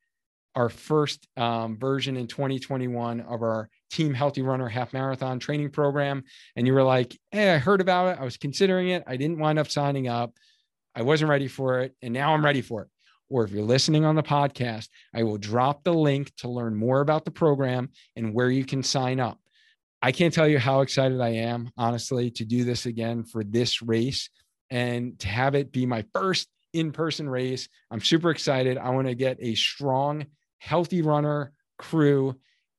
our first um, version in 2021 of our Team Healthy Runner Half Marathon training program, and you were like, "Hey, I heard about it. I was considering it. I didn't wind up signing up. I wasn't ready for it, and now I'm ready for it." Or if you're listening on the podcast, I will drop the link to learn more about the program and where you can sign up. I can't tell you how excited I am, honestly, to do this again for this race and to have it be my first in person race. I'm super excited. I want to get a strong, healthy runner crew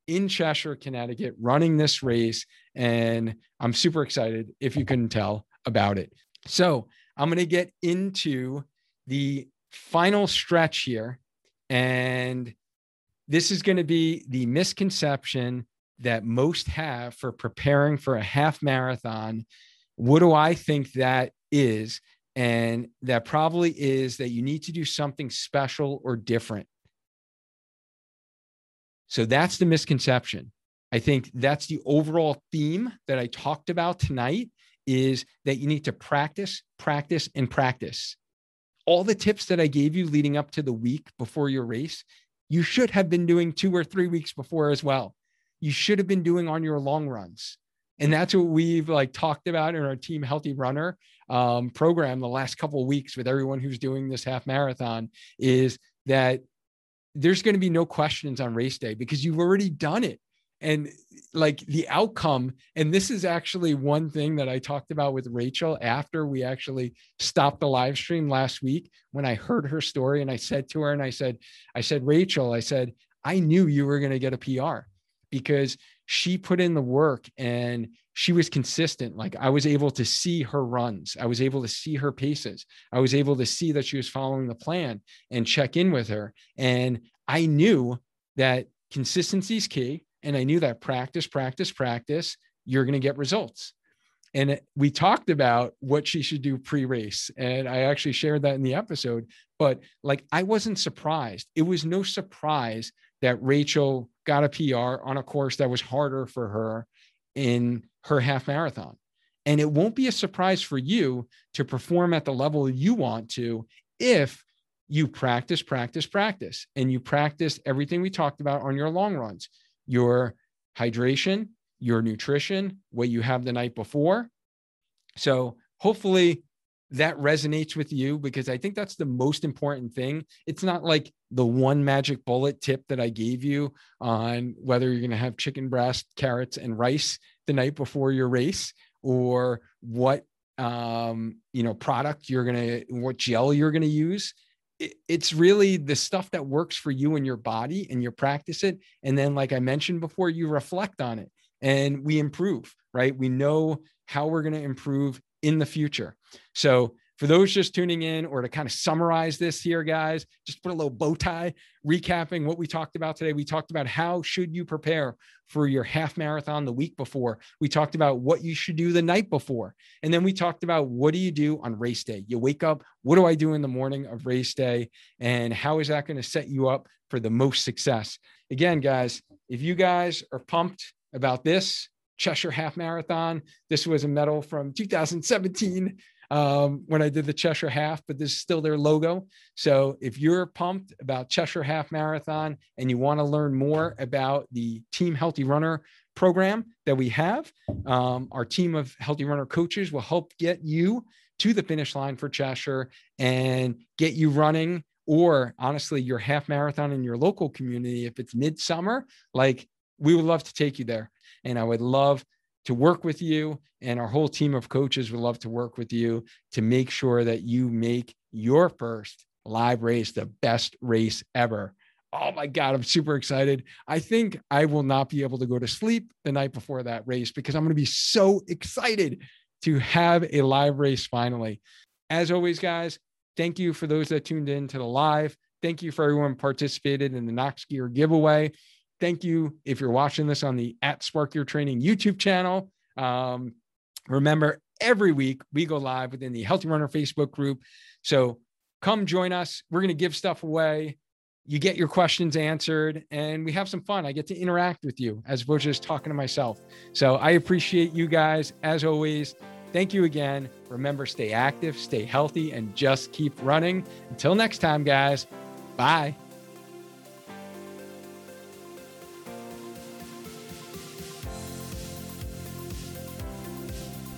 in Cheshire, Connecticut, running this race. And I'm super excited, if you couldn't tell, about it. So I'm going to get into the final stretch here. And this is going to be the misconception that most have for preparing for a half marathon. What do I think that is? And that probably is that you need to do something special or different. So that's the misconception. I think that's the overall theme that I talked about tonight is that you need to practice, practice, and practice. All the tips that I gave you leading up to the week before your race, you should have been doing two or three weeks before as well you should have been doing on your long runs. And that's what we've like talked about in our team healthy runner um, program the last couple of weeks with everyone who's doing this half marathon is that there's going to be no questions on race day because you've already done it. And like the outcome, and this is actually one thing that I talked about with Rachel after we actually stopped the live stream last week when I heard her story. And I said to her, and I said, I said, Rachel, I said, I knew you were going to get a PR because she put in the work and she was consistent. Like I was able to see her runs, I was able to see her paces, I was able to see that she was following the plan and check in with her. And I knew that consistency is key. And I knew that practice, practice, practice, you're going to get results. And we talked about what she should do pre race. And I actually shared that in the episode. But like, I wasn't surprised. It was no surprise that Rachel got a PR on a course that was harder for her in her half marathon. And it won't be a surprise for you to perform at the level you want to if you practice, practice, practice, and you practice everything we talked about on your long runs your hydration, your nutrition, what you have the night before. So hopefully that resonates with you? Because I think that's the most important thing. It's not like the one magic bullet tip that I gave you on whether you're going to have chicken breast, carrots, and rice the night before your race or what um you know product you're going to what gel you're going to use it's really the stuff that works for you and your body and you practice it. And then like i mentioned before you reflect on it and we improve right? We know how we're going to improve in the future. So for those just tuning in or to kind of summarize this here guys just put a little bow tie recapping what we talked about today. We talked about how should you prepare for your half marathon the week before. We talked about what you should do the night before. And then we talked about what do you do on race day? You wake up what do i do in the morning of race day? And how is that going to set you up for the most success? Again guys if you guys are pumped about this Cheshire Half Marathon. This was a medal from 2017 um, when I did the Cheshire Half, but this is still their logo. So if you're pumped about Cheshire Half Marathon and you want to learn more about the Team Healthy Runner program that we have, um, our team of Healthy Runner coaches will help get you to the finish line for Cheshire and get you running or honestly your half marathon in your local community if it's midsummer like we would love to take you there and I would love to work with you. And our whole team of coaches would love to work with you to make sure that you make your first live race the best race ever. Oh my God, I'm super excited. I think I will not be able to go to sleep the night before that race because I'm going to be so excited to have a live race finally. As always, guys, thank you for those that tuned in to the live. Thank you for everyone participated in the Noxgear giveaway thank you if you're watching this on the at Spark Your Training YouTube channel. Um, remember, every week we go live within the Healthy Runner Facebook group. So come join us. We're going to give stuff away. You get your questions answered, and we have some fun. I get to interact with you as opposed to just talking to myself. So I appreciate you guys as always. Thank you again. Remember, stay active, stay healthy, and just keep running. Until next time, guys. Bye.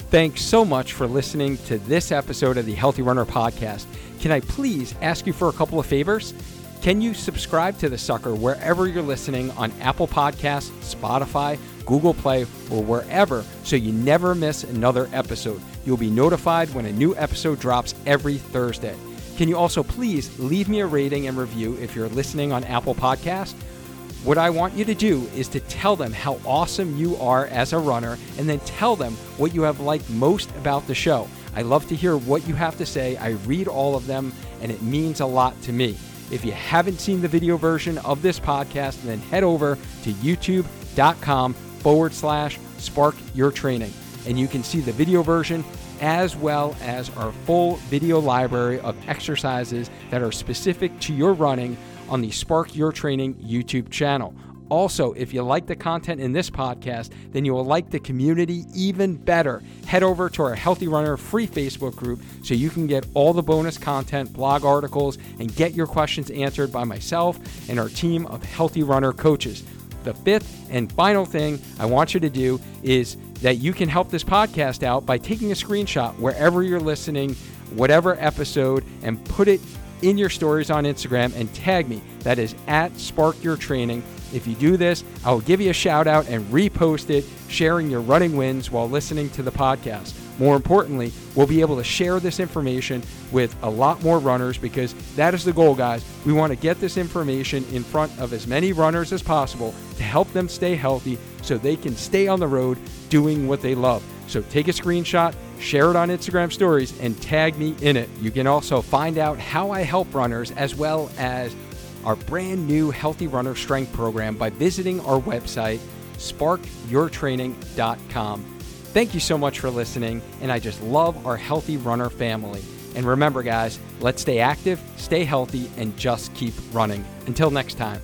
Thanks so much for listening to this episode of the Healthy Runner Podcast. Can I please ask you for a couple of favors? Can you subscribe to the sucker wherever you're listening on Apple Podcasts, Spotify, Google Play, or wherever so you never miss another episode? You'll be notified when a new episode drops every Thursday. Can you also please leave me a rating and review if you're listening on Apple Podcasts? What I want you to do is to tell them how awesome you are as a runner and then tell them what you have liked most about the show. I love to hear what you have to say. I read all of them and it means a lot to me. If you haven't seen the video version of this podcast, then head over to youtube.com forward slash spark your training. And you can see the video version as well as our full video library of exercises that are specific to your running on the Spark Your Training YouTube channel. Also, if you like the content in this podcast, then you will like the community even better. Head over to our Healthy Runner free Facebook group so you can get all the bonus content, blog articles, and get your questions answered by myself and our team of Healthy Runner coaches. The fifth and final thing I want you to do is that you can help this podcast out by taking a screenshot wherever you're listening, whatever episode, and put it in your stories on Instagram and tag me. That is at Spark Your Training. If you do this, I will give you a shout out and repost it, sharing your running wins while listening to the podcast. More importantly, we'll be able to share this information with a lot more runners because that is the goal, guys. We want to get this information in front of as many runners as possible to help them stay healthy so they can stay on the road doing what they love. So take a screenshot, share it on Instagram stories, and tag me in it. You can also find out how I help runners as well as our brand new Healthy Runner Strength program by visiting our website, sparkyourtraining.com. Thank you so much for listening, and I just love our Healthy Runner family. And remember, guys, let's stay active, stay healthy, and just keep running. Until next time.